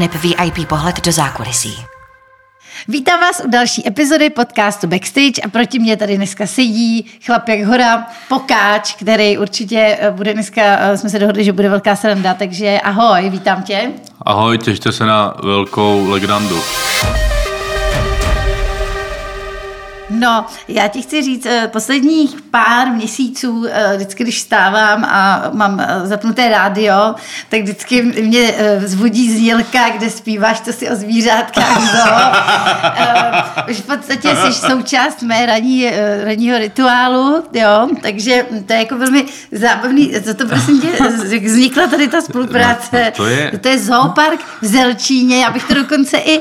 aneb VIP pohled do zákulisí. Vítám vás u další epizody podcastu Backstage a proti mě tady dneska sedí chlap jak hora, Pokáč, který určitě eh, bude dneska, eh, jsme se dohodli, že bude velká sranda, takže ahoj, vítám tě. Ahoj, těšte se na velkou legrandu. No, já ti chci říct, eh, posledních pár měsíců, eh, vždycky, když stávám a mám eh, zapnuté rádio, tak vždycky mě vzbudí znělka, kde zpíváš, to si o zvířátkách Už v podstatě jsi součást mé ranní, ranního rituálu, jo, takže to je jako velmi zábavný, co to prosím tě, vznikla tady ta spolupráce. No, to, je... to je zoopark v Zelčíně, já bych to dokonce i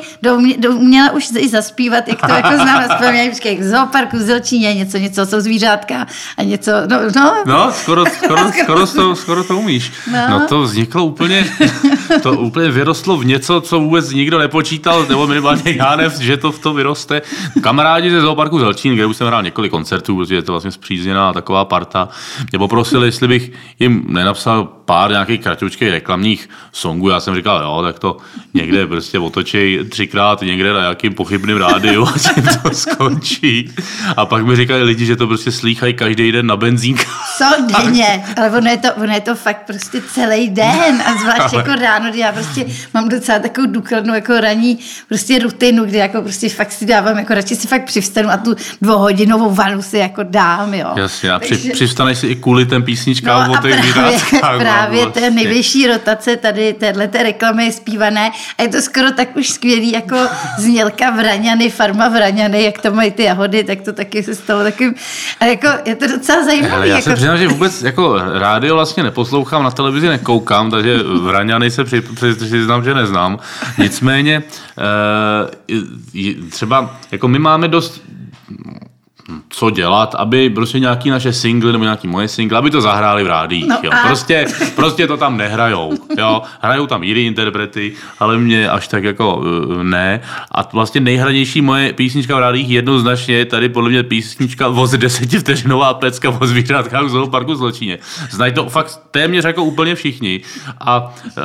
uměla už i zaspívat, jak to jako znám, vzpomínám, v zooparku v Zelčíně, něco, něco jsou zvířátka a něco, no, no. No, skoro, skoro, skoro, to, skoro to umíš. No. no. to vzniklo úplně, to úplně vyrostlo v něco, co vůbec nikdo nepočítal, nebo minimálně já ne, že to v to vyroste. Kamarádi ze zooparku Zelčín, kde už jsem hrál několik koncertů, protože je to vlastně zpřízněná taková parta, mě poprosili, jestli bych jim nenapsal pár nějakých kratučkých reklamních songů. Já jsem říkal, jo, tak to někde prostě otočej třikrát někde na nějakým pochybným rádiu a tím to skončí. A pak mi říkali lidi, že to prostě slýchají každý den na benzínka. Co denně, ale ono je, to, ono je to fakt prostě celý den a zvlášť ale... jako ráno, kdy já prostě mám docela takovou důkladnou jako ranní prostě rutinu, kdy jako prostě fakt si dávám, jako radši si fakt přivstanu a tu dvouhodinovou vanu si jako dám, jo. Jasně, a Takže... přivstaneš si i kvůli ten písničkám no, o těch právě, právě no, vlastně. nejvyšší rotace tady téhle reklamy je zpívané a je to skoro tak už skvělý jako znělka Vraňany, farma Vraňany, jak to mají ty jahody, tak to taky se stalo takým, a jako je to docela zajímavé. Já jako... se přiznám, že vůbec jako rádio vlastně neposlouchám, na televizi nekoukám, takže Vraňany se při, při, přiznám, že neznám. Nicméně e, třeba jako my máme dost co dělat, aby prostě nějaký naše singly nebo nějaký moje singly, aby to zahráli v rádích. No jo. Prostě, prostě to tam nehrajou. Jo. Hrajou tam jiný interprety, ale mě až tak jako eh, ne. A vlastně nejhranější moje písnička v rádích jednoznačně je tady podle mě písnička voz desetivteřinová pecka o zvířátkách v zooparku Zločíně. Znají to fakt téměř jako úplně všichni. A, uh,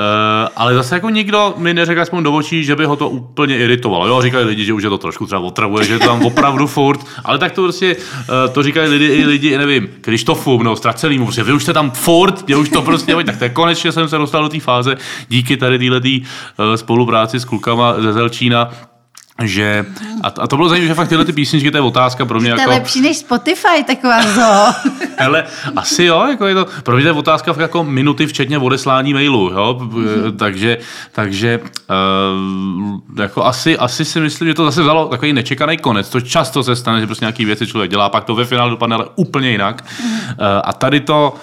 ale zase jako nikdo mi neřekl aspoň do očí, že by ho to úplně iritovalo. Jo, říkají lidi, že už je to trošku třeba otravuje, že je to tam opravdu furt, ale tak to prostě uh, to říkají lidi, i lidi, nevím, Krištofu, no, ztracelýmu, protože vy už jste tam furt, mě už to prostě, tak to konečně jsem se dostal do té fáze díky tady této uh, spolupráci s klukama ze Zelčína, že, a, a to bylo zajímavé, že fakt tyhle ty písničky, to je otázka pro mě. To jako, lepší než Spotify, taková zo. Hele, asi jo, jako je to, pro mě to je otázka v jako minuty, včetně odeslání mailu, jo, mm-hmm. takže, takže uh, jako asi, asi si myslím, že to zase vzalo takový nečekaný konec, to často se stane, že prostě nějaký věci člověk dělá, pak to ve finále dopadne ale úplně jinak. Mm-hmm. Uh, a tady to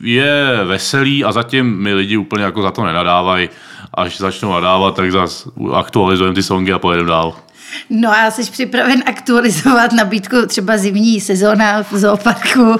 je veselý a zatím mi lidi úplně jako za to nenadávají až začnou nadávat, tak zase aktualizujeme ty songy a pojedeme dál. No a jsi připraven aktualizovat nabídku třeba zimní sezóna v zooparku?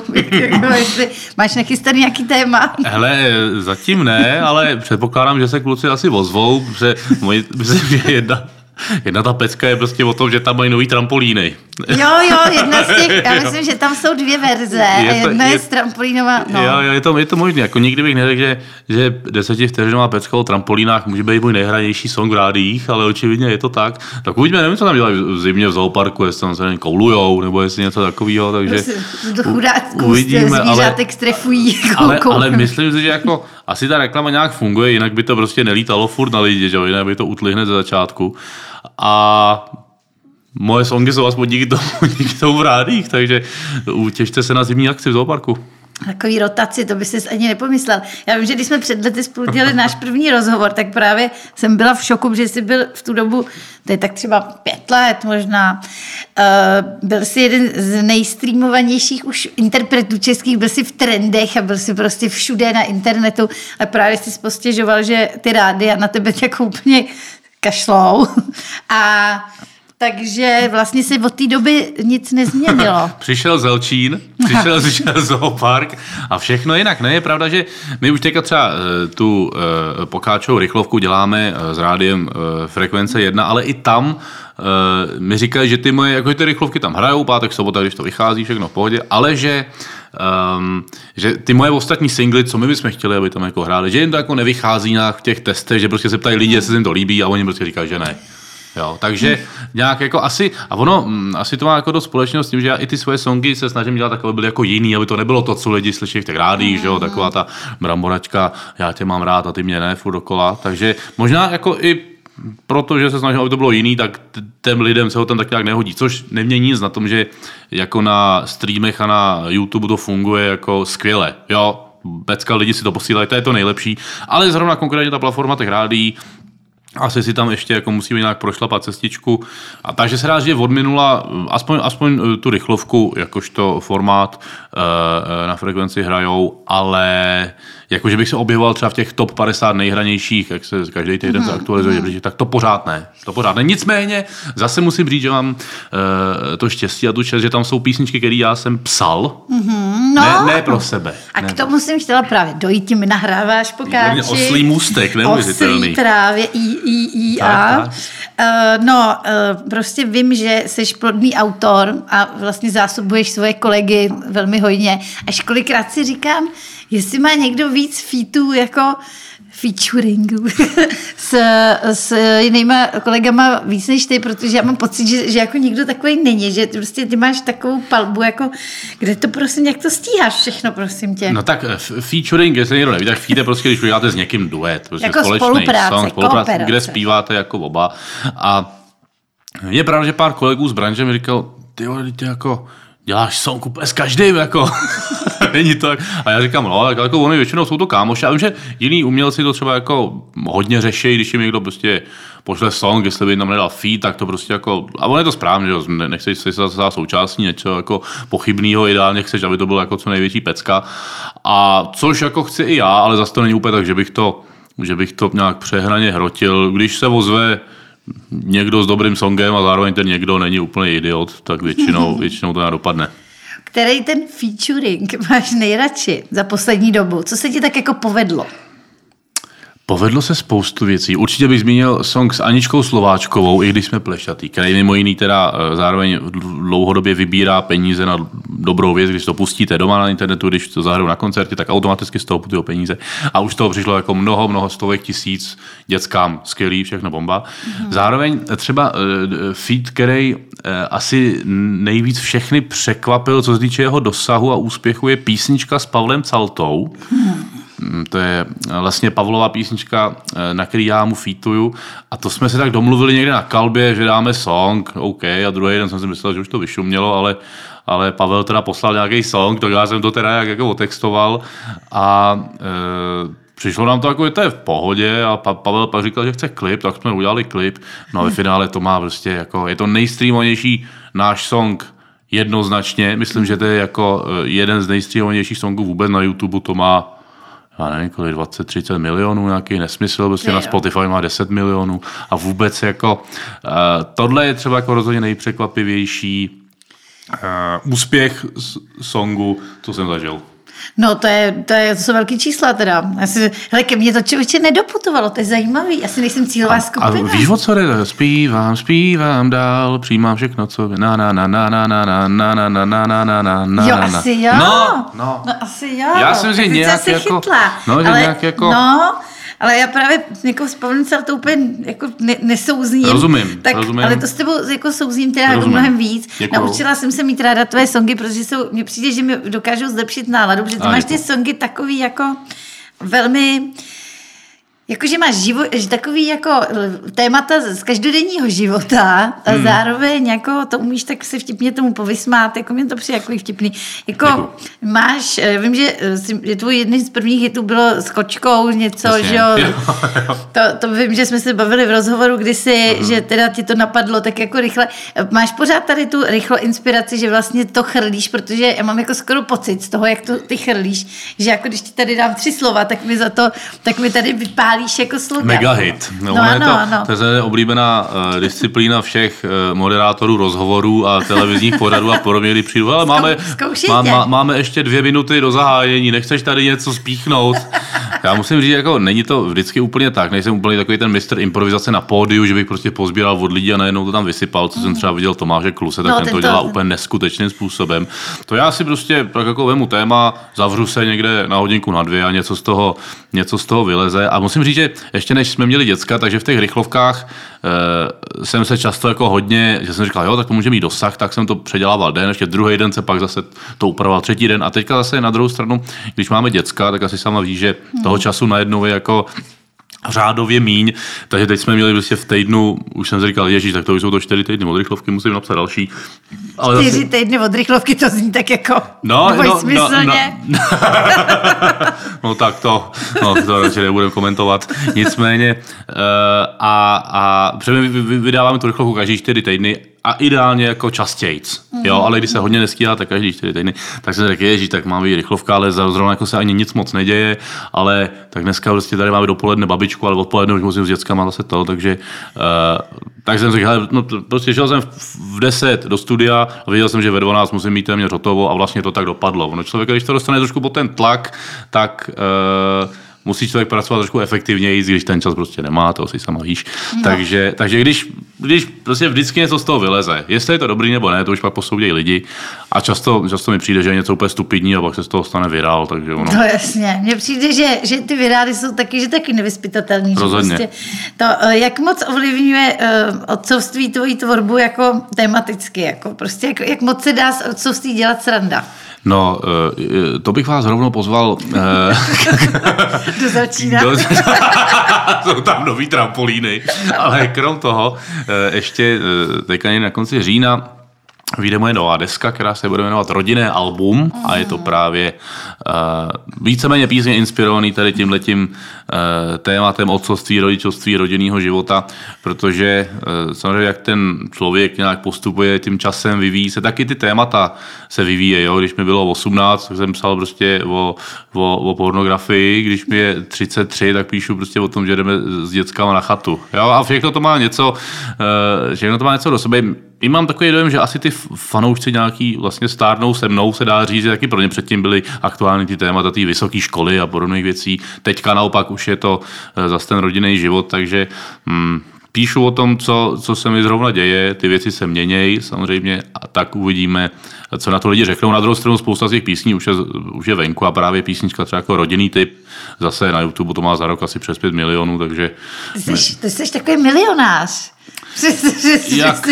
Máš nachystaný nějaký téma? Hele, zatím ne, ale předpokládám, že se kluci asi ozvou, protože že jedna, Jedna ta pecka je prostě o tom, že tam mají nový trampolíny. Jo, jo, jedna z těch, já myslím, že tam jsou dvě verze. Je to, jedna je, je z trampolínová. No. Jo, jo, je to, je to možné. Jako nikdy bych neřekl, že, že desetivteřinová pecka o trampolínách může být můj nejhranější song v rádiích, ale očividně je to tak. Tak uvidíme, nevím, co tam dělají v zimě v zooparku, jestli tam se koulujou, nebo jestli něco takového. Takže do chudáků uvidíme, ale, strefují. Ale, ale, myslím si, že jako asi ta reklama nějak funguje, jinak by to prostě nelítalo furt na lidi, že jo, jinak by to utli hned ze začátku. A moje songy jsou aspoň díky tomu, díky tomu v rádích, takže utěšte se na zimní akci v zooparku. Takový rotaci, to by si ani nepomyslel. Já vím, že když jsme před lety spolu dělali náš první rozhovor, tak právě jsem byla v šoku, že jsi byl v tu dobu, to je tak třeba pět let možná, uh, byl jsi jeden z nejstreamovanějších už interpretů českých, byl jsi v trendech a byl jsi prostě všude na internetu a právě jsi postěžoval, že ty rády na tebe jako úplně kašlou. A takže vlastně se od té doby nic nezměnilo. přišel Zelčín, přišel, přišel Zoopark a všechno jinak. Ne, je pravda, že my už teďka třeba eh, tu eh, pokáčovou rychlovku děláme eh, s rádiem frekvence 1, ale i tam mi říkají, že ty moje, jako ty rychlovky tam hrajou, pátek, sobota, když to vychází, všechno v pohodě, ale že um, že ty moje ostatní singly, co my bychom chtěli, aby tam jako hráli, že jim to jako nevychází na těch testech, že prostě se ptají lidi, jestli se jim to líbí a oni prostě říkají, že ne. Jo, takže nějak jako asi, a ono, mm, asi to má jako dost společnost s tím, že já i ty svoje songy se snažím dělat takové, byly jako jiný, aby to nebylo to, co lidi slyší v těch rádích, že jo, taková ta bramboračka, já tě mám rád a ty mě ne, furt dokola, takže možná jako i protože se snažím, aby to bylo jiný, tak těm lidem se ho tam tak nějak nehodí, což nemění nic na tom, že jako na streamech a na YouTube to funguje jako skvěle, jo, pecka, lidi si to posílají, to je to nejlepší, ale zrovna konkrétně ta platforma těch rádií, asi si tam ještě jako musíme nějak prošlapat cestičku. A takže se říct, že od minula aspoň, aspoň eh, tu rychlovku, jakožto formát uh, na frekvenci hrajou, ale jakože bych se objevoval třeba v těch top 50 nejhranějších, jak se každý týden mm-hmm. se aktualizuje, mm-hmm. tak to pořád ne. To pořád ne. Nicméně zase musím říct, že mám uh, to štěstí a tu čest, že tam jsou písničky, které já jsem psal, Mm, no. ne, ne pro sebe. A ne. k tomu jsem chtěla právě dojít, ti mi nahráváš pokáči. Oslý můstek, neuvěřitelný. Oslý právě, i, i, i, Tak, a. tak. Uh, no, uh, prostě vím, že jsi plodný autor a vlastně zásobuješ svoje kolegy velmi hojně. Až kolikrát si říkám, jestli má někdo víc featů jako featuringu s, s jinýma kolegama víc než ty, protože já mám pocit, že, že jako nikdo takový není, že ty prostě ty máš takovou palbu, jako, kde to prosím, jak to stíháš všechno, prosím tě. No tak eh, featuring, jestli někdo neví, tak feat je prostě, když uděláte s někým duet. Prostě Jako společný spolupráce, song, spolupráce, kde zpíváte jako oba. A je pravda, že pár kolegů z branže mi říkal, ty ty jako děláš song úplně s každým, jako. Není tak. A já říkám, no, tak jako oni většinou jsou to kámoši. Já vím, že jiní umělci to třeba jako hodně řeší, když jim někdo prostě pošle song, jestli by jim tam nedal feed, tak to prostě jako, a ono je to správně, že ne- nechceš se stát součástí něčeho jako pochybného, ideálně chceš, aby to bylo jako co největší pecka. A což jako chci i já, ale zase to není úplně tak, že bych to, že bych to nějak přehraně hrotil. Když se ozve někdo s dobrým songem a zároveň ten někdo není úplně idiot, tak většinou, většinou to nějak dopadne. Který ten featuring máš nejradši za poslední dobu? Co se ti tak jako povedlo? Povedlo se spoustu věcí. Určitě bych zmínil song s Aničkou Slováčkovou, i když jsme plešatý, který mimo jiný teda eh, zároveň dlouhodobě vybírá peníze na dobrou věc, když to pustíte doma na internetu, když to zahrajou na koncertě, tak automaticky z toho putují peníze. A už toho přišlo jako mnoho, mnoho stovek tisíc dětskám, skvělý, všechno bomba. Zároveň třeba eh, feat, který eh, asi nejvíc všechny překvapil, co se týče jeho dosahu a úspěchu, je písnička s Pavlem Caltou. Mm, To je vlastně Pavlova písnička, eh, na který já mu featuju. A to jsme se tak domluvili někde na kalbě, že dáme song, OK. A druhý den jsem si myslel, že už to vyšumělo, ale, ale Pavel teda poslal nějaký song, tak já jsem to teda jak jako otextoval. A e, přišlo nám to jako, že to je v pohodě a pa, Pavel pak říkal, že chce klip, tak jsme udělali klip. No a ve finále to má prostě jako, je to nejstreamovanější náš song jednoznačně. Myslím, že to je jako eh, jeden z nejstreamovanějších songů vůbec na YouTube, to má já nevím, kolik, 20-30 milionů, nějaký nesmysl, prostě Jo, na jo. Spotify má 10 milionů a vůbec jako, uh, tohle je třeba jako rozhodně nejpřekvapivější uh, úspěch songu, co jsem zažil. No to, je, to, je, to jsou velký čísla teda. Já si, hele, ke mně to člověče nedoputovalo, to je zajímavý. Asi nejsem cílová A skupina. víš, o co jde? Zpívám, zpívám dál, přijímám všechno, co vy- na na na na na na na na na na na na na na na Jo, na na. asi jo. No, no. no asi jo. Já jsem si Tak nějak jako- chytla. no, že ale, nějak jako- No, ale já právě jako vzpomínám se, ale to úplně jako ne, nesouzním. Rozumím, tak, rozumím. Ale to s tebou jako souzním teda jako Rozumím. mnohem víc. Děkuju. Naučila jsem se mít ráda tvoje songy, protože jsou, mně přijde, že mi dokážou zlepšit náladu, protože ty máš ty songy takový jako velmi Jakože máš živo, takový jako eh, témata z každodenního života a Hmm. zároveň jako to umíš tak se vtipně tomu povysmát, jako mě to přijde jako vtipný. Jako Děkuju. máš, eh, vím, že, eh, si- že tvůj jedný z prvních hitů bylo s kočkou něco, Jasně. že jo. Jo, To, to vím, že jsme se bavili v rozhovoru kdysi, Mhm. že teda ti to napadlo tak jako rychle. Máš pořád tady tu rychlou inspiraci, že vlastně to chrlíš, protože já mám jako skoro pocit z toho, jak to ty chrlíš, že jako když ti tady dám tři slova, tak mi za to, tak mi tady vypálíš jako slogan. Mega hit. No, je ano, to, ano. To je oblíbená uh, disciplína všech uh, moderátorů rozhovorů a televizních pořadů a podobně, kdy přijdu, ale máme, má, má, máme ještě dvě minuty do zahájení, nechceš tady něco spíchnout? Já musím říct, jako není to vždycky úplně tak, nejsem úplně takový ten mistr improvizace na pódiu, že bych prostě pozbíral od lidí a najednou to tam vysypal, co jsem třeba viděl Tomáše Kluse, tak No, ten ten to to- dělá úplně neskutečným způsobem. To já si prostě tak jako vemu téma, zavřu se někde na hodinku na dvě a něco z toho, něco z toho vyleze. A musím říct, že ještě než jsme měli děcka, takže v těch rychlovkách eh, jsem se často jako hodně, že jsem říkal, jo, tak to může mít dosah, tak jsem to předělával den, ještě druhý den se pak zase to upravoval třetí den a teďka zase na druhou stranu, když máme děcka, tak asi sama ví, že toho času najednou je jako řádově míň, takže teď jsme měli prostě v týdnu, už jsem si říkal, ježíš, tak to už jsou to čtyři týdny od rychlovky, musím napsat další. Ale zase- Čtyři týdny od rychlovky, to zní tak jako No, no, no, no, no tak to, no, to radši nebudem komentovat. Nicméně, uh, a, a protože my vy- vy- vydáváme tu rychlovku každý čtyři týdny a ideálně jako častějc. Jo, ale když se hodně nestíhá, tak každý čtyři týdny. Tak jsem řekl, ježíš, tak mám být rychlovka, ale zrovna jako se ani nic moc neděje, ale tak dneska prostě tady máme dopoledne babičku, ale odpoledne už musím s dětskama zase to, takže uh, tak jsem řekl, no, prostě šel jsem v, v 10 do studia a věděl jsem, že ve 12 musím mít téměř hotovo a vlastně to tak dopadlo. Ono člověk, když to dostane trošku pod ten tlak, tak uh, musí člověk pracovat trošku efektivněji, když ten čas prostě nemá, to si sama víš. No. Takže, takže když, když prostě vždycky něco z toho vyleze, jestli je to dobrý nebo ne, to už pak posoudějí lidi a často, často mi přijde, že je něco úplně stupidní a pak se z toho stane virál, takže ono. No jasně, mně přijde, že, že ty virády jsou taky, že taky nevyspytatelný. že Rozhodně. Prostě to, eh, jak moc ovlivňuje uh, otcovství tvoji tvorbu jako tematicky, jako prostě jak, jak moc se dá z otcovství dělat sranda. No, eh, to bych vás rovnou pozval eh, To začíná. Do... Jsou tam nový trampolíny. Ale krom toho, eh, ještě eh, teďka na konci října vyjde moje nová deska, která se bude jmenovat Rodinné album a je to právě uh, víceméně písně inspirovaný tady tímhletím tématem otcovství, rodičovství, rodinného života, protože uh, samozřejmě jak ten člověk nějak postupuje tím časem, vyvíjí se, taky ty témata se vyvíjejí. Když mi bylo 18, tak jsem psal prostě o, o, o pornografii, když mi je 33, tak píšu prostě o tom, že jdeme s dětskama na chatu. Jo? A všechno to má něco, uh, všechno to má něco do sebe. I mám takový dojem, že asi ty fanoušci nějaký vlastně stárnou se mnou, se dá říct, že taky pro ně předtím byly aktuální ty témata té vysoké školy a podobných věcí. Teďka naopak už je to eh, zase ten rodinný život, takže hm, píšu o tom, co, co se mi zrovna děje, ty věci se měnějí samozřejmě a tak uvidíme, co na to lidi řeknou. Na druhou stranu spousta z těch písní už je, už je venku a právě písnička třeba jako rodinný typ, zase na YouTube to má za rok asi přes 5 milionů, takže Ty jsi, ty jsi takový milionář. Jak?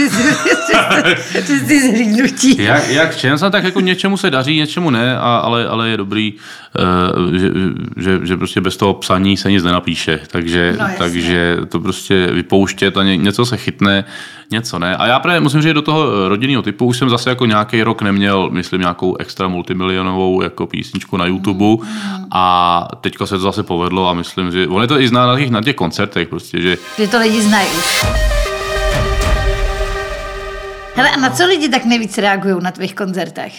zhlídnutí. Jak, jak čem se, tak jako něčemu se daří, něčemu ne, a, ale, ale je dobrý, uh, že, že, že, prostě bez toho psaní se nic nenapíše. Takže, No, takže to prostě vypouštět a ně, něco se chytne, něco ne. A já právě musím říct, že do toho rodinného typu už jsem zase jako nějaký rok neměl, myslím, nějakou extra multimilionovou jako písničku na YouTube a teďka se to zase povedlo a myslím, že on je to i zná na těch, na těch koncertech prostě, že Že to lidi znají už. Hele, a na co lidi tak nejvíc reagují na tvých koncertech?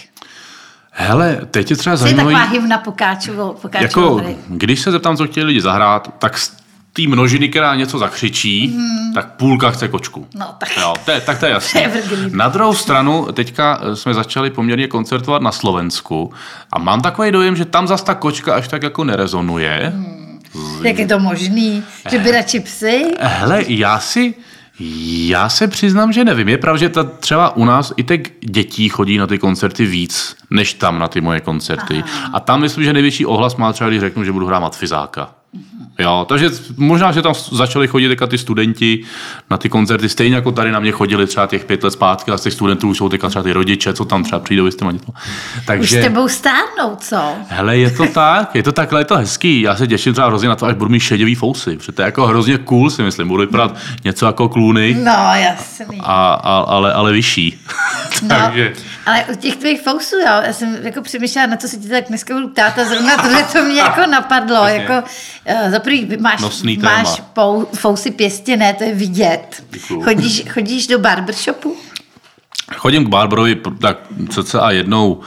hele, teď je třeba zajímavý... taková hymna pokáčovou Jako, hry. když se zeptám, co chtěli lidi zahrát, tak z té množiny, která něco zakřičí, mm. tak půlka chce kočku. No, tak. Jo, to je, tak to je jasné. Na druhou stranu, teďka eh, jsme začali poměrně koncertovat na Slovensku a mám takový dojem, že tam zas ta kočka až tak jako nerezonuje. Jak je to možný? Že by radši psy? Hele, já si, já se přiznám, že nevím. Je pravda, že ta, třeba u nás i těch dětí chodí na ty koncerty víc, než tam na ty moje koncerty. Aha. A tam myslím, že největší ohlas má třeba, když řeknu, že budu hrát matfizáka. Jo, takže možná, že tam začali chodit teďka ty studenti na ty koncerty, stejně jako tady na mě chodili třeba těch pět let zpátky, a z těch studentů už jsou teďka třeba ty rodiče, co tam třeba přijdou těma dětma. Už Takže... s tebou stárnou, co? Hele, je to tak, je to takhle, je to hezký. Já se těším třeba hrozně na to, až budu mít šedivý fousy, protože to je jako hrozně cool, si myslím. Budu vypadat něco jako klůny, No, jasný. a, a, ale, ale vyšší. No, Takže ale u těch tvých fousů, jo, já jsem jako přemýšlela, na co se ti tak dneska budu ptát a zrovna tohle to mě jako napadlo, jako za prvý máš, Nosný máš téma. pou, fousy pěstěné, to je vidět. Děkuju. Chodíš, chodíš do barbershopu? chodím k Barbarovi pr- tak cca jednou, uh,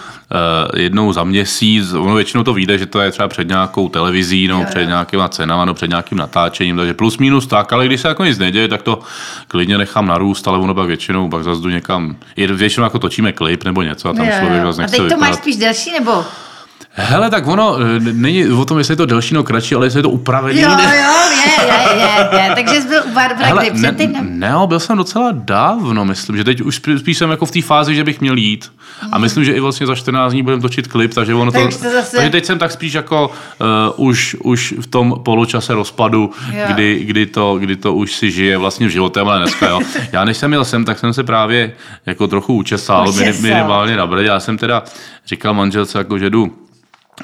jednou za měsíc. Ono většinou to vyjde, že to je třeba před nějakou televizí, nebo před nějakýma cenama, nebo před nějakým natáčením, takže plus minus tak, ale když se jako nic neděje, tak to klidně nechám narůst, ale ono pak většinou pak zase jdu někam, většinou jako točíme klip nebo něco a tam člověk zase A nechce teď to máš vypadat. spíš delší, nebo? Hele, tak ono eh, není o tom, jestli je to delší nebo kratší, ale jestli je to upravený. Jo, ne- jo, je, je, je, je. Takže jsi byl u Barbara Hele, kdy? ne, Před týdnem? ne, byl jsem docela dávno, myslím, že teď už spí- spíš jsem jako v té fázi, že bych měl jít. A myslím, že i vlastně za 14 dní budeme točit klip, takže ono to, Tak to zase- takže teď jsem tak spíš jako uh, už, už v tom poločase rozpadu, Jo. kdy, kdy, to, kdy to už si žije vlastně v životem, ale dneska jo. Já než jsem jel sem, tak jsem se právě jako trochu učesal, Učesal. minim- minimálně na brdě. Já jsem teda říkal manželce, jako, že jdu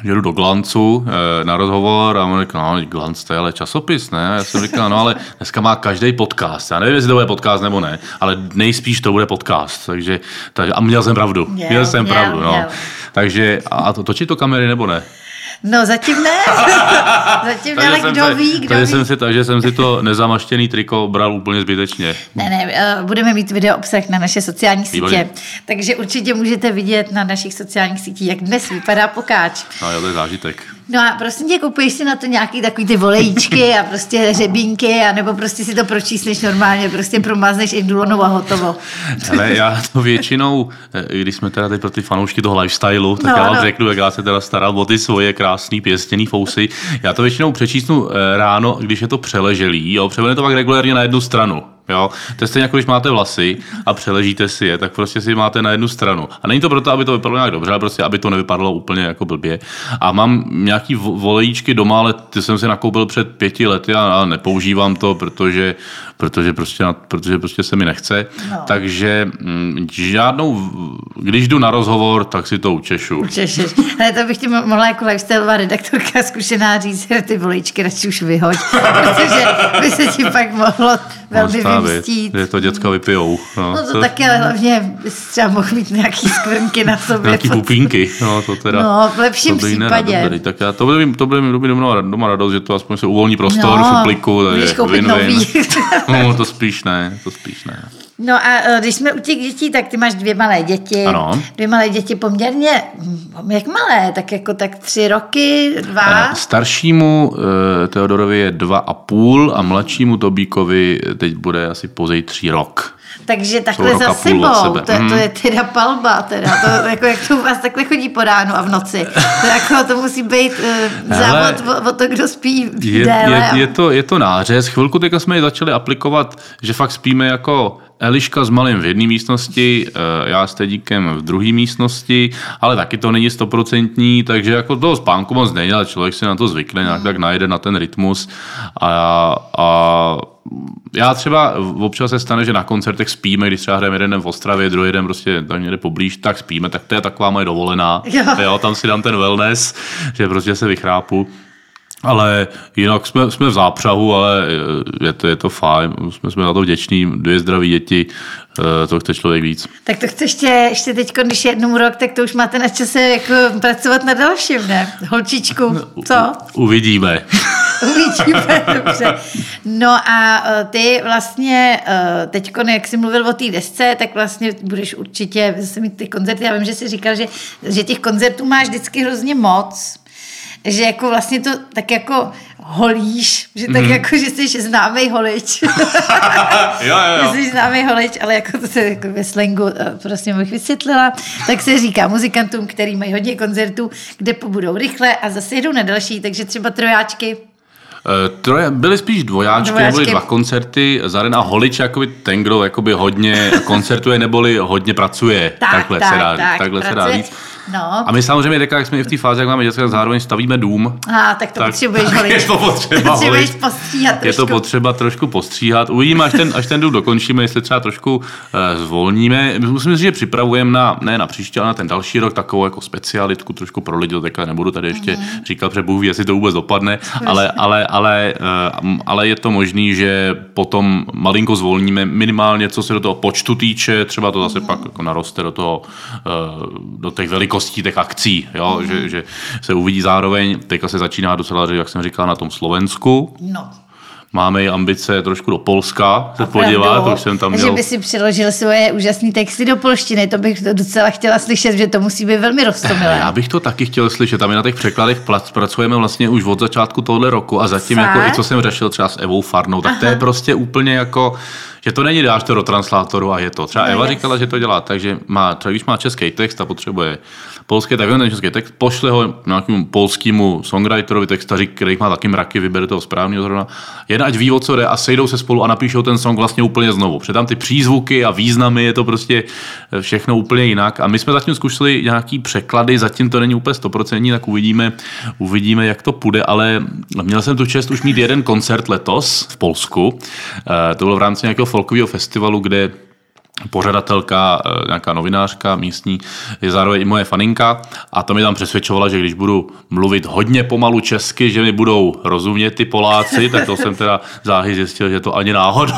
že jdu do Glancu eh, na rozhovor a on říkal, no, Glanc to je ale časopis, ne? A já jsem říkal, no ale dneska má každý podcast. Já nevím, jestli to bude podcast nebo ne, ale nejspíš to bude podcast. Takže, takže a měl jsem pravdu. Měl, Měl, jsem měl, pravdu, no. měl. Takže a to točí to kamery nebo ne? No zatím ne. zatím ne, ale kdo si, ví, kdo ví. jsem si, takže jsem si to nezamaštěný triko bral úplně zbytečně. Ne, ne, eh, budeme mít video obsah na naše sociální sítě, Výborně. takže určitě můžete vidět na našich sociálních sítích, jak dnes vypadá pokáč. No jo, to je zážitek. No a prosím tě, kupuješ si na to nějaký takový ty volejíčky a prostě řebínky, anebo prostě si to pročísneš normálně, prostě promázneš indulonou a hotovo. Ale já to většinou, eh, když jsme teda teď pro ty fanoušky toho lifestylu, tak No, já vám no. řeknu, jak já se teda staral o ty svoje krásný pěstěný fousy. Já to většinou přečísnu eh, ráno, když je to přeleželý, jo, převede to pak regulérně na jednu stranu. Jo? To je stejně jako když máte vlasy a přeležíte si je, tak prostě si je máte na jednu stranu. A není to proto, aby to vypadalo nějak dobře, ale prostě, aby to nevypadalo úplně jako blbě. A mám nějaký vo- volejíčky doma, ale ty jsem si nakoupil před pěti lety a nepoužívám to, protože, protože, prostě, protože prostě se mi nechce. No. Takže mm, žádnou, když jdu na rozhovor, tak si to učešu. Češeš. Ale to bych ti mo- mohla jako lifestyleová redaktorka zkušená říct, že ty voličky radši už vyhoď, protože by se ti pak mohlo velmi vymstít. že to děcka vypijou. No, No to taky, ale hlavně bys třeba mohl mít nějaký skvrnky na sobě. Nějaký pupínky, no to teda. No, v lepším to případě. byly. Tak já, to bude, mi- to bude mi dobrý doma, radost, že to aspoň se uvolní prostor No, v šuplíku. takže můžeš koupit win-win. nový. no, to spíš ne, to spíš ne. No a e, když jsme u těch dětí, tak ty máš dvě malé děti. Ano. Dvě malé děti poměrně, hm, jak malé, tak jako tak tři roky, dva. Eh, Staršímu eh, Teodorovi je dva a půl a mladšímu Tobíkovi teď bude asi pozej tři rok. Takže takhle za sebou, sebe. to, je- to Mhm. je teda palba, teda, to, jako, jak to u vás takhle chodí po ránu a v noci. To, jako, to musí být uh, Hele, závod o, o, to, kdo spí Je, déle. je, je, to, je to nářez. Chvilku teďka jsme ji začali aplikovat, že fakt spíme jako Eliška s malým v jedné místnosti, eh, já s Tedíkem v druhé místnosti, ale taky to není stoprocentní, takže jako toho spánku moc není, ale člověk si na to zvykne, nějak tak najde na ten rytmus a, a já třeba občas se stane, že na koncertech spíme, když třeba hrajeme jeden den v Ostravě, druhý den prostě tam někde poblíž, tak spíme, tak to je taková moje dovolená. Jo. Jo, tam si dám ten wellness, že prostě se vychrápu. Ale jinak jsme, jsme v zápřahu, ale je to, je to fajn. Jsme, jsme za to vděční. Dvě zdraví děti, eh, to chce člověk víc. Tak to chce ještě, ještě teď, když je jednou rok, tak to už máte na čase jako pracovat na dalším, ne? Holčičku, co? Uvidíme. Uvidíme, dobře. No a eh, ty vlastně teď, jak jsi mluvil o té desce, tak vlastně budeš určitě zase mít ty koncerty. Já vím, že jsi říkal, že, že těch koncertů máš vždycky hrozně moc, že jako vlastně to tak jako holíš, že tak jako, že jsi známý holič. jo, jo, Že jsi známý holič, ale jako to se jako ve slangu eh, prostě bych vysvětlila, tak se říká muzikantům, který mají hodně koncertů, kde pobudou rychle a zase jedou na další, takže třeba trojáčky. Eh, Troje, byly spíš dvojáčky, Dvojáčky. byly dva koncerty. Zaren a Holič jakoby ten, kdo jakoby hodně koncertuje neboli hodně pracuje. Tak, takhle tak, se dá, tak, takhle se dá pracuje. říct. No. A my samozřejmě teďka, jak jsme i v té fázi, jak máme děcka, zároveň stavíme dům. A tak to Tak- potřebuješ tak je to potřeba Potřebuješ postříhat trošku. Je to potřeba trošku postříhat. Uvidíme, až ten, až ten dům dokončíme, jestli třeba trošku uh, zvolníme. Musím říct, že připravujeme na, ne na příští, ale na ten další rok takovou jako specialitku trošku pro lidi, teďka nebudu tady ještě Mhm. říkat, protože Bůh ví, jestli to vůbec dopadne, ale, ale, ale, uh, ale je to možný, že potom malinko zvolníme minimálně, co se do toho počtu týče, třeba to zase Mhm. pak jako naroste do toho, uh, do těch velikostí těch akcí, jo? Mhm. Že, že se uvidí zároveň, teďka se začíná docela, jak jsem říkal, na tom Slovensku, No. Máme i ambice trošku do Polska se podívat, to už jsem tam Že měl. by si přiložil svoje úžasné texty do polštiny, to bych docela chtěla slyšet, že to musí být velmi roztomilé. Já bych to taky chtěl slyšet. Tam na těch překladech plac- pracujeme vlastně už od začátku tohle roku a zatím Fakt? jako i co jsem řešil třeba s Evou Farnou, tak to je prostě úplně jako, Že to není, dáš to do translátoru a je to. Třeba No, Eva jasně. říkala, že to dělá tak, že má, třeba když má český text a potřebuje polský, tak ten český text pošle ho nějakému polskému songwriterovi, textaři, který má taky mraky, vybere toho správného zrovna. Jen ať ví, o co jde a sejdou se spolu a napíšou ten song vlastně úplně znovu. Tam ty přízvuky a významy je to prostě všechno úplně jinak. A my jsme zatím zkusili nějaký překlady, zatím to není úplně stoprocentní, tak uvidíme, uvidíme, jak to půjde, ale měl jsem tu čest už mít jeden koncert letos v Polsku. Eh, To bylo v rámci nějakého folkového festivalu, kde pořadatelka, eh, nějaká novinářka místní, je zároveň i moje faninka a to mi tam přesvědčovala, že když budu mluvit hodně pomalu česky, že mi budou rozumět ty Poláci, tak to jsem teda záhy zjistil, že to ani náhodou,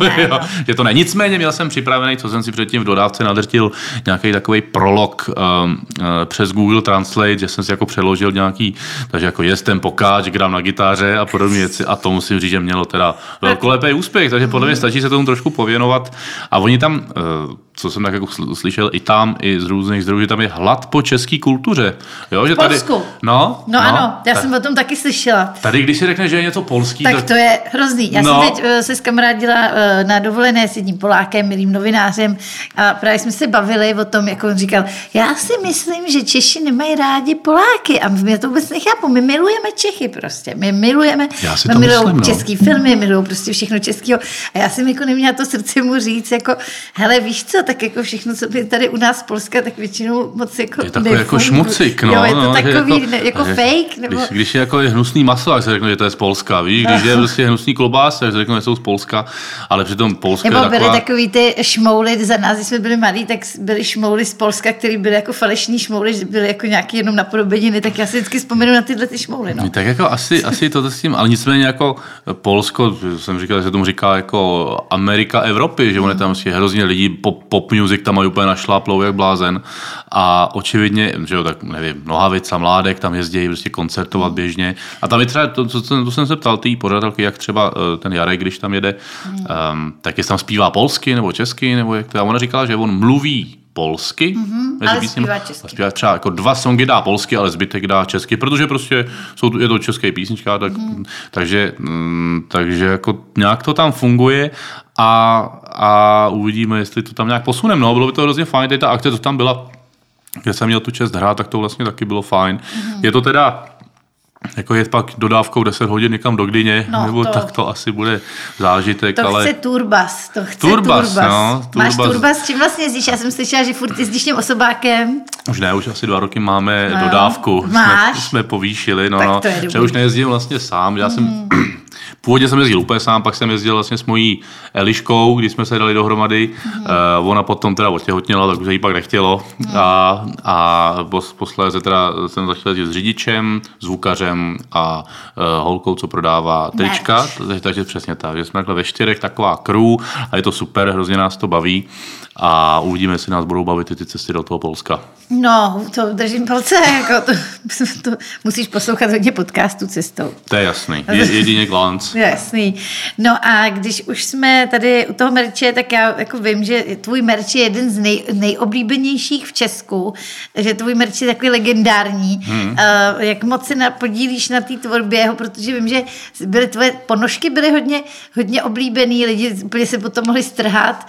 ne, jo, no. že to ne. Nicméně měl jsem připravený, co jsem si předtím v dodávce nadrtil, nějaký takový prolog um, uh, přes Google Translate, že jsem si jako přeložil nějaký, takže jako jest ten pokáč, gram na gitáře a podobné věci a to musím říct, že mělo teda velkolepý úspěch, takže podle mě stačí se tomu trošku pověnovat a oni tam, uh, co jsem tak jako sl- slyšel, i tam, i z různých zdrojů, že tam je hlad po české kultuře. Jo, že tady, Polsku. No, No, ano, já tak- jsem o tom taky slyšela. Tady, když si řekne, že je něco polský, Tak to je hrozný. Já No. jsem teď eh, se skamarádila eh, na dovolené s jedním Polákem, milým novinářem a právě jsme se bavili o tom, jak on říkal, já si myslím, že Češi nemají rádi Poláky a my to vůbec nechápu. My milujeme Čechy prostě. My milujeme, Já si my milujeme myslím, no. český filmy, milují prostě všechno českého. A já jsem jako neměla to srdce mu říct, jako, hele, víš co, tak jako všechno, co by tady u nás z Polska, tak většinou moc jako je takový jako šmucik, no. Jo, je to no, takový jako, jako že- fake. Nebo... Když, když je jako je hnusný maso, tak se řekne, že to je z Polska, víš? Když je prostě hnusný klobás, tak se řekne, že jsou z Polska, ale přitom Polsko Nebo je byly taková... takový ty šmouly, za nás, když jsme byli malí, tak byly šmouly z Polska, které byly jako falešní šmouly, že byly jako nějaký jenom napodobeniny, tak já si vždycky vzpomenu na tyhle ty šmouly. No. Tak jako asi, asi to s tím, ale nicméně jako Polsko, jsem říkal, že se tomu říká jako Amerika Evropy, že on je tam prostě hrozně lidí, pop, pop music tam mají úplně našláplou jak blázen. A očividně, že jo, tak nevím, Nohavica, Mládek tam jezdí prostě koncertovat běžně. A tam je třeba, to, to, to, to jsem se ptal té pořadatelky, jak třeba eh, ten Jarek, když tam jede, um, tak jestli tam zpívá polsky nebo česky, nebo jak to, a ona říkala, že on mluví polsky, mezi ale zpívá česky. A zpívá třeba jako dva songy dá polsky, ale zbytek dá česky, protože prostě jsou, je to český písnička, tak, Mhm. takže, mm, takže jako nějak to tam funguje a, a uvidíme, jestli to tam nějak posuneme. No, bylo by to hrozně fajn, teď ta akce, co tam byla, kde jsem měl tu čest hrát, tak to vlastně taky bylo fajn. Mhm. Je to teda jako je pak dodávkou 10 hodin někam do Gdyně, No, nebo to- tak to asi bude zážitek, To ale... chce turbas, to chce Turbas, turbas. no, Máš turbas. turbas, čím vlastně jezdíš? Já jsem slyšela, že furt jezdíš tím osobákem. Už ne, už asi dva roky máme No no, dodávku. Máš? Jsme, jsme povýšili, no, Tak no. to je dobrý. Že už nejezdím vlastně sám. Já jsem, původně jsem jezdil úplně sám, pak jsem jezdil vlastně s mojí Eliškou, když jsme se dali dohromady. Uh, ona potom teda otěhotněla, tak už se jí pak nechtělo. A, a pos, posléze teda jsem začal jezdit s řidičem, zvukařem a uh, holkou, co prodává trička. Takže, takže přesně tak, že jsme takhle ve čtyřech, taková crew a je to super, hrozně nás to baví. A uvidíme, jestli nás budou bavit i ty cesty do toho Polska. No, to držím palce, jako to, to, musíš poslouchat hodně podcastů cestou. To je jasný. Je, jedině glanc. Jasný. No a když už jsme tady u toho merče, tak já jako vím, že tvůj merč je jeden z nej, nejoblíbenějších v Česku, že tvůj merč je takový legendární. Hmm. Uh, jak moc se na, podílíš na té tvorbě, protože vím, že byly tvoje ponožky byly hodně, hodně oblíbený, lidi úplně se potom mohli strhat.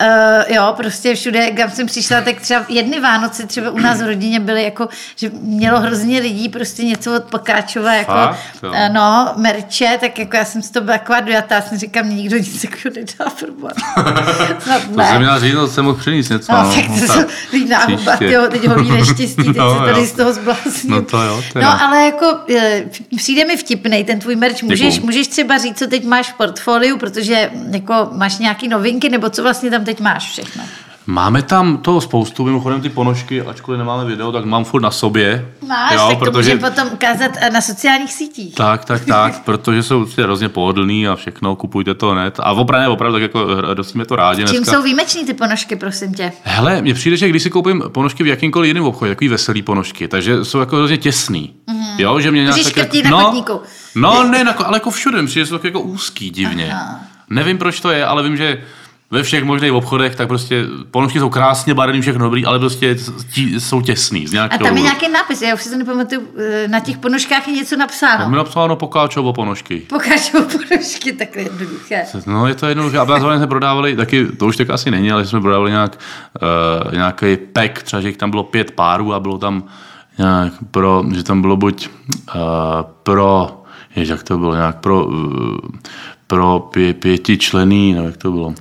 Uh, jo, prostě všude, kam jsem přišla, tak třeba jedny Vánoce třeba u nás v rodině byly jako, že mělo hrozně lidí prostě něco od Pokáčova, jako, Fakt, jo. uh, no, merče, tak jako já jsem z toho byla taková dojatá, já jsem říkám, mě nikdo nic takového nedá probat. Snad To jsem měla říct, no, jsem mohl přinést něco. No, tak to jsou líná huba, tyjo, teď holí neštěstí, teď No, se tady jo. z toho zbláznil. No to jo, teda. No, ale jako eh, přijde mi vtipnej ten tvůj merch. Můžeš, můžeš třeba říct, co teď máš v portfoliu, protože jako máš nějaký novinky, nebo co vlastně tam teď máš všechno? Máme tam toho spoustu, mimochodem ty ponožky, ačkoliv nemáme video, tak mám furt na sobě. Máš, jo, tak to protože, můžeme potom ukázat eh, na sociálních sítích. tak, tak, tak, protože jsou prostě hrozně pohodlný a všechno, kupujte to hned. A opravdu, ne, opravdu, tak jako hr- dost jsme to rádi Čím dneska. jsou výjimeční ty ponožky, prosím tě? Hele, mně přijde, že když si koupím ponožky v jakýmkoliv jiném obchodě, takový veselý ponožky, takže jsou jako hrozně těsný. Mm-hmm. Jo, že mě nějak jako, na no, chodníku. no, ne, jako, ale jako všude, přijde, že jsou tak jako úzký divně. Aha. Nevím, proč to je, ale vím, že ve všech možných obchodech, tak prostě ponožky jsou krásně barevný, všechno dobrý, ale prostě tí, jsou těsný. Z A tam je nějaký nápis, já už si to nepamatuju, eh, na těch ponožkách je něco napsáno. Tam je napsáno Pokáčovo ponožky. Pokáčovo ponožky, takhle jednoduché. No, je to jednoduché. A právě jsme prodávali taky, to už tak asi není, ale jsme prodávali nějak, uh, nějaký pack, třeba, že jich tam bylo pět párů a bylo tam nějak pro, že tam bylo buď uh, pro, jež, jak to bylo, nějak pro, pro pě, pěti člený, nebo jak to bylo.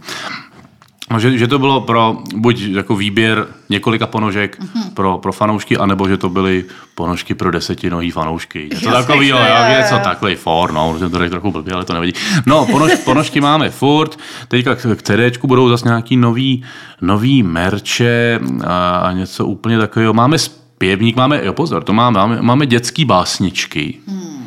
No, že, že to bylo pro buď jako výběr několika ponožek mm-hmm. pro, pro fanoušky, anebo že to byly ponožky pro desetinohý fanoušky. Něco takového, něco takový for, no, můžeme to říct trochu blbě, ale to nevadí. No, ponož, ponožky máme furt, teďka k, k CDčku budou zase nějaký nový, nový merče a, a něco úplně takového. Máme zpěvník, máme, jo pozor, to máme, máme, máme dětský básničky. Hmm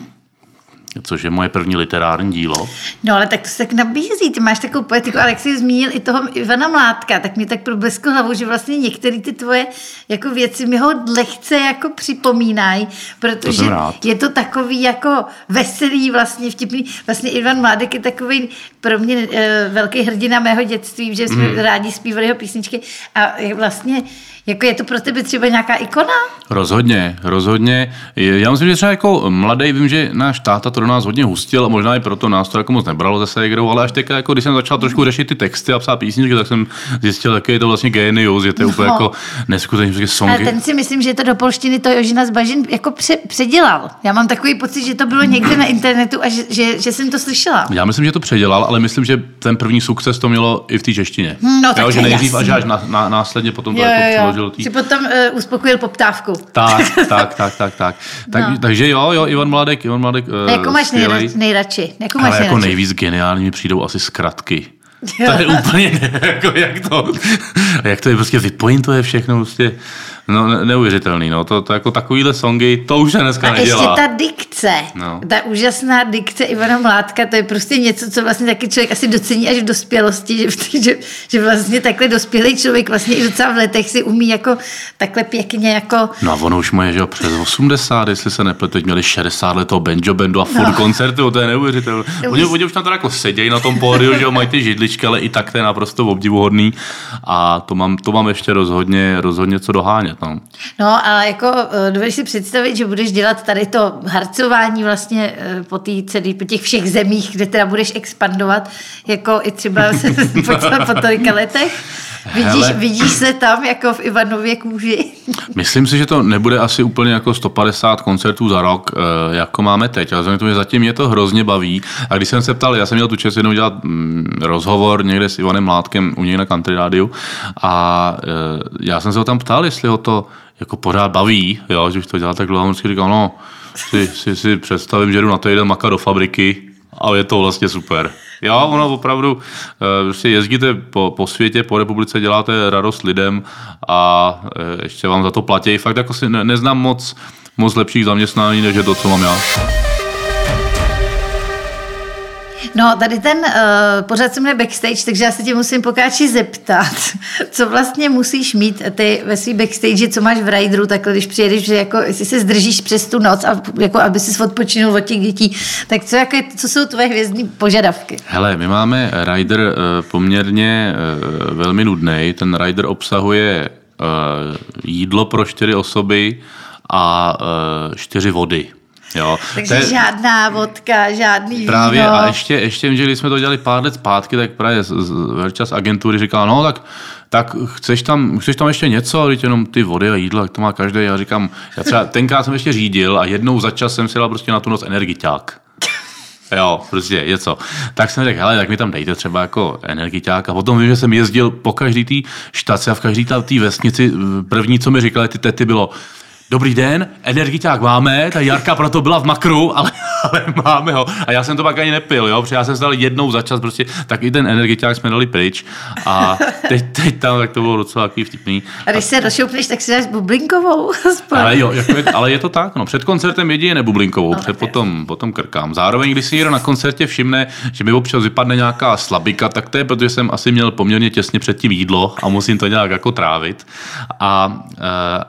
což je moje první literární dílo. No ale tak to se tak nabízí, ty máš takovou poetiku, ale jak jsi zmínil i toho Ivana Mládka, tak mi tak problesklo hlavou, že vlastně některé ty tvoje jako věci mi ho lehce jako připomínají, protože to je to takový jako veselý, vlastně vtipný. Vlastně Ivan Mládek je takový pro mě e, velký hrdina mého dětství, že jsme mm. rádi zpívali jeho písničky a vlastně jako je to pro tebe třeba nějaká ikona? Rozhodně, rozhodně. Já myslím, že třeba jako mladý, vím, že náš táta to do nás hodně hustil a možná i proto nás to jako moc nebralo zase Segrou, ale až teď, jako když jsem začal trošku řešit ty texty a psát písničky, tak jsem zjistil, jaký je to vlastně genius, že to je no. úplně jako neskutečný songy. Ale ten si myslím, že to do polštiny to Jožina Zbažin jako pře- předělal. Já mám takový pocit, že to bylo někde na internetu a že, že, že jsem to slyšela. Já myslím, že to předělal, ale myslím, že ten první sukces to mělo i v té češtině. No, jo, že nejdřív až, až na, na, následně potom to jo, jako. Tý... Si potom uh, uspokojil poptávku. Tak, tak, tak, tak, tak. tak no. Takže jo, jo, Ivan Mladek, Ivan Mladek. Uh, jako máš nejradši? nejradši? Jako máš Ale jako nejradši? nejvíc geniální mi přijdou asi zkratky. To je úplně, jako jak to, jak to je prostě vypointuje všechno, prostě No, neuvěřitelný, no. To, to jako takovýhle songy, to už se dneska a nedělá. ještě ta dikce, no. ta úžasná dikce Ivana Mládka, to je prostě něco, co vlastně taky člověk asi docení až v dospělosti, že, že, že vlastně takhle dospělý člověk vlastně i docela v letech si umí jako takhle pěkně jako... No a ono už moje, že jo, přes 80, jestli se nepletu, teď měli 60 let toho banjo bandu a furt no. koncertu, to je neuvěřitelné. Oni, oni, už tam teda jako sedějí na tom pódiu, že jo, mají ty židličky, ale i tak to je naprosto obdivuhodný a to mám, to mám ještě rozhodně, rozhodně co dohánět. No, no a jako eh, dovedeš si představit, že budeš dělat tady to harcování vlastně eh, po, tý celý, po těch všech zemích, kde teda budeš expandovat, jako i třeba po, po tolika letech? Vidíš, vidíš se tam jako v Ivanově kůži? Myslím si, že to nebude asi úplně jako 150 koncertů za rok, eh, jako máme teď. Ale to, zatím mě to hrozně baví. A když jsem se ptal, já jsem měl tu čest jednou dělat mm, rozhovor někde s Ivanem Mládkem u něj na Country Radio a eh, já jsem se ho tam ptal, jestli ho to jako pořád baví, jo, že už to dělá tak dlouho. On říkal, no, si, si, si představím, že jdu na to jeden makat do fabriky a je to vlastně super. Jo, ono opravdu, eh, prostě jezdíte po, po světě, po republice, děláte radost lidem a eh, ještě vám za to platí. Fakt jako si ne, neznám moc, moc lepších zaměstnání, než je to, co mám já. No, tady ten uh, pořád se jmenuje backstage, takže já se tě musím pokáči zeptat, co vlastně musíš mít ty ve svý backstage, co máš v rideru, takhle, když přijedeš, že jako, jestli se zdržíš přes tu noc, a, jako aby si odpočinul od těch dětí, tak co, jako, co jsou tvoje hvězdní požadavky? Hele, my máme rider uh, poměrně uh, velmi nudný. Ten rider obsahuje uh, jídlo pro čtyři osoby a uh, čtyři vody. Jo. Takže je, žádná vodka, žádný Právě víno. a ještě, ještě že když jsme to dělali pár let zpátky, tak právě Verča z agentury říkala, no tak tak chceš tam, chceš tam ještě něco, teď jenom ty vody a jídla, to má každý. Já říkám, já třeba tenkrát jsem ještě řídil a jednou za čas jsem si dal prostě na tu noc energiťák. Jo, prostě něco. Tak jsem řekl, hele, tak mi tam dejte třeba jako energiťák. A potom vím, že jsem jezdil po každý té štaci a v každý té vesnici. První, co mi říkali ty tety, bylo, Dobrý den, energiťák máme, ta Jarka proto byla v makru, ale, ale máme ho. A já jsem to pak ani nepil, jo, protože já jsem se dal jednou za čas, prostě, tak i ten energiťák jsme dali pryč. A teď, teď tam, tak to bylo docela takový vtipný. A když se rozšoupneš, tak si dáš bublinkovou Ale jo, jako je, ale je to tak, no, před koncertem jedině bublinkovou, no, před potom, potom krkám. Zároveň, když si někdo na koncertě všimne, že mi občas vypadne nějaká slabika, tak to je, protože jsem asi měl poměrně těsně před tím jídlo a musím to nějak jako trávit. A,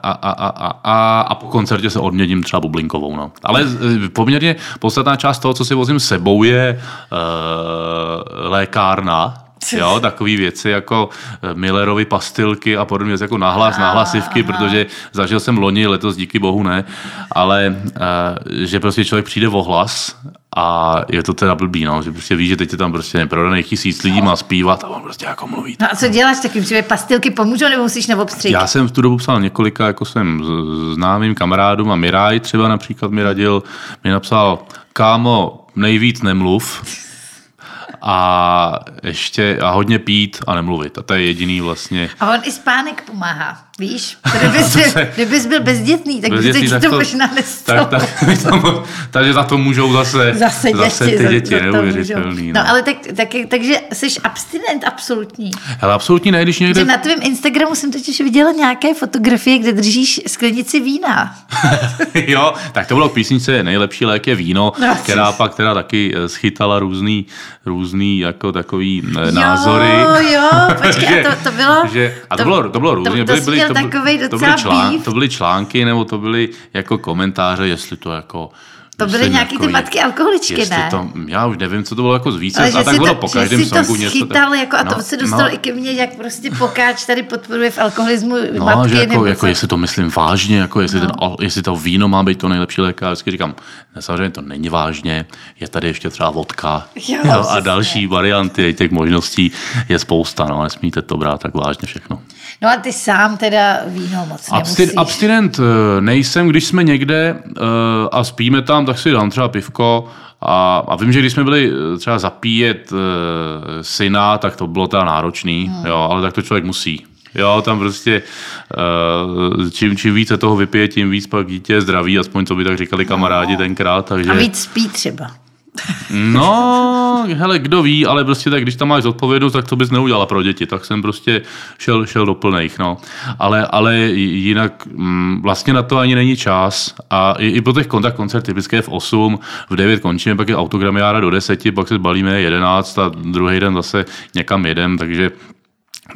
a, a, a, a, a a po koncertě se odměním třeba bublinkovou. No. Ale e, poměrně podstatná část toho, co si vozím sebou, je uh, lékárna, Jo, takové věci jako eh, Millerovy pastilky a podobně, jako nahlas, nahlasivky, protože zažil jsem loni, letos díky bohu ne, ale uh, že prostě člověk přijde v ohlas a je to teda blbý, no, že prostě ví, že teď je tam prostě neprodaných tisíc lidí, má zpívat a on prostě jako mluví. No a co děláš takým, že pastilky pomůžou nebo musíš obstřik? Já jsem v tu dobu psal několika, jako jsem známým kamarádům a Miraj třeba například mi radil, mi napsal, kámo, nejvíc nemluv, a ještě a hodně pít a nemluvit. A to je jediný vlastně. A on i spánek pomáhá, víš? Kdybys, byl, kdybys byl bezdětný, tak bezdětný, by to, tak to možná nestalo. Tak, tak, takže za to můžou zase, zase, děti, zase ty děti, neuvěřitelný. No. no. ale tak, tak, takže jsi abstinent absolutní. Ale absolutní ne, když někde... Že na tvém Instagramu jsem totiž viděla nějaké fotografie, kde držíš sklenici vína. jo, tak to bylo písnice Nejlepší lék je víno, no, která pak teda taky eh, schytala různý, různý jako takový eh, názory. Jo, jo, počkej, že, a to, to bylo... Že, a to, to bylo, to bylo různě. To, to, byly, byly, to, takovej to, byly člán, to byly články, nebo to byly jako komentáře, jestli to jako to byly nějaký jako, ty matky alkoholičky, ne? To, já už nevím, co to bylo jako z více, a tak bylo po každém songu něco. Chytal, tak, jako, a to no, se dostalo no, i ke mně, jak prostě pokáč tady podporuje v alkoholismu no, matky. Že jako, jako jestli to myslím vážně, jako jestli, no. ten, jestli to víno má být to nejlepší léka, vždycky říkám, ne, samozřejmě to není vážně, je tady ještě třeba vodka jo, jo, a další varianty, těch možností je spousta, no, nesmíte to brát tak vážně všechno. No a ty sám teda víno moc Abstin, Abstinent eh, nejsem, když jsme někde uh, a spíme tam, tak si dám třeba pivko a, a vím, že když jsme byli eh, třeba zapíjet uh, syna, tak to bylo teda náročný, hmm. jo, ale tak to člověk musí. Jo, tam prostě uh, čím, čím více toho vypije, tím víc pak dítě zdraví, aspoň co by tak říkali kamarádi no. tenkrát. Takže... A víc spí třeba. No, hele, kdo ví, ale prostě tak, když tam máš zodpovědnost, tak to bys neudělala pro děti, tak jsem prostě šel, šel do plných, no. Ale, ale jinak mm, vlastně na to ani není čas a i, i po těch kontakt koncert typické v 8, v 9 končíme, pak je autogramiára do 10, pak se balíme 11 a druhý den zase někam jedem, takže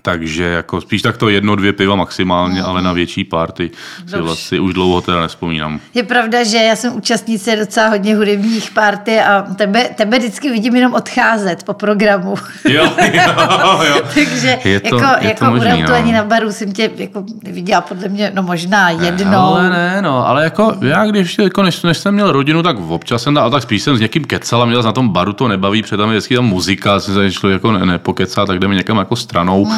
takže jako spíš tak to jedno, dvě piva maximálně, ale na větší party si vlastně už dlouho teda nespomínám. Je pravda, že já jsem účastnice docela hodně hudebních party a tebe, tebe vždycky vidím jenom odcházet po programu. Jo, jo, jo. Takže je to, jako, je jako to možný, no. ani na baru jsem tě jako viděla podle mě, no možná jednou. Ale ne, no, ale jako já když jako než, než jsem měl rodinu, tak občas jsem, a tak spíš jsem s někým kecal a měl na tom baru to nebaví, před tam je vždycky tam muzika, si se jako ne, nepokecá, tak jdeme někam jako stranou. Mm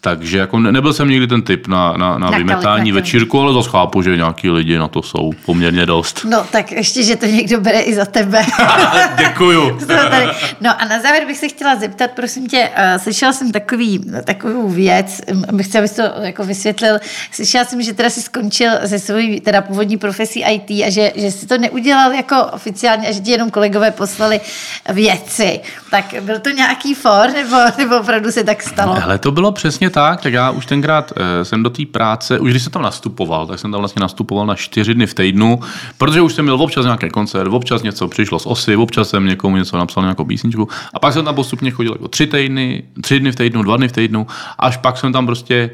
takže jako nebyl jsem nikdy ten typ na, na, na, na vymetání večírku, ale zase chápu, že nějaký lidi na to jsou poměrně dost. No tak ještě, že to někdo bere i za tebe. Děkuju. no a na závěr bych se chtěla zeptat, prosím tě, uh, slyšela jsem takový, takovou věc, bych chtěla, abys to jako vysvětlil. Slyšela jsem, že teda si skončil se svojí teda původní profesí IT a že, že si to neudělal jako oficiálně a že ti jenom kolegové poslali věci. Tak byl to nějaký for, nebo, nebo opravdu se tak stalo? Ale to bylo přesně tak, tak já už tenkrát e, jsem do té práce, už když jsem tam nastupoval, tak jsem tam vlastně nastupoval na čtyři dny v týdnu, protože už jsem měl občas nějaký koncert, občas něco přišlo z osy, občas jsem někomu něco napsal nějakou písničku a pak jsem tam postupně chodil jako tři týdny, tři dny v týdnu, dva dny v týdnu, až pak jsem tam prostě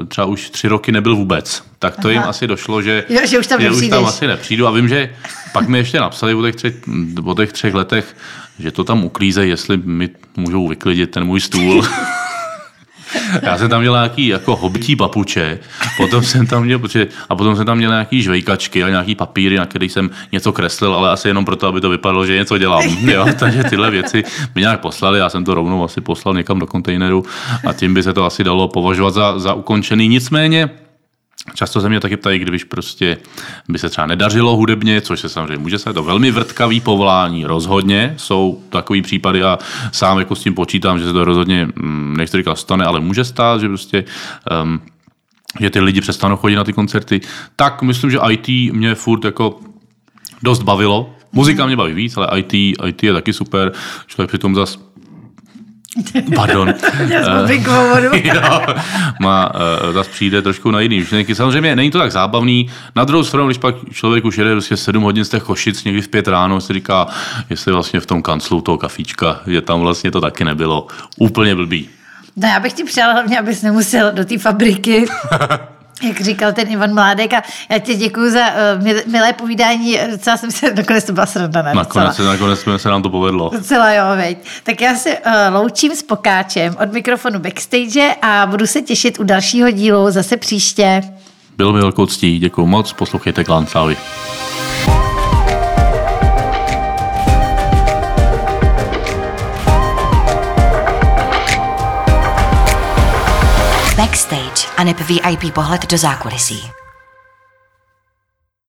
e, třeba už tři roky nebyl vůbec. Tak to Aha. jim asi došlo, že, jo, že už tam, že už tam asi nepřijdu a vím, že pak mi ještě napsali po těch, tři, po těch třech letech, že to tam uklízejí, jestli mi můžou vyklidit ten můj stůl. Já jsem tam měl nějaký jako hobití papuče, potom jsem tam měl, protože, a potom jsem tam měl nějaký žvejkačky a nějaký papíry, na který jsem něco kreslil, ale asi jenom proto, aby to vypadalo, že něco dělám. Jo, takže tyhle věci mi nějak poslali, já jsem to rovnou asi poslal někam do kontejneru a tím by se to asi dalo považovat za, za ukončený. Nicméně, Často se mě taky ptají, když prostě by se třeba nedařilo hudebně, což se samozřejmě může se, to velmi vrtkavý povolání. Rozhodně jsou takový případy a sám jako s tím počítám, že se to rozhodně, mm, nechci říkat stane, ale může stát, že prostě um, že ty lidi přestanou chodit na ty koncerty. Tak myslím, že IT mě furt jako dost bavilo. Muzika mě baví víc, ale IT, IT je taky super. Člověk přitom zase Pardon. jo, má, uh, zase přijde trošku na jiný myšlenky. Samozřejmě není to tak zábavný. Na druhou stranu, když pak člověk už jede prostě 7 hodin z těch Košic, někdy v pět ráno, si říká, jestli vlastně v tom kanclu toho kafíčka, že tam vlastně to taky nebylo úplně blbý. No já bych ti přála hlavně, abys nemusel do té fabriky jak říkal ten Ivan Mládek a já ti děkuji za uh, milé povídání, docela jsem se, nakonec to byla sranda, ne? Nakonec, Docela. nakonec se nám to povedlo. Docela jo, veď. Tak já se uh, loučím s pokáčem od mikrofonu backstage a budu se těšit u dalšího dílu zase příště. Bylo mi velkou ctí, děkuji moc, poslouchejte Klan Backstage a VIP pohled do zákulisí.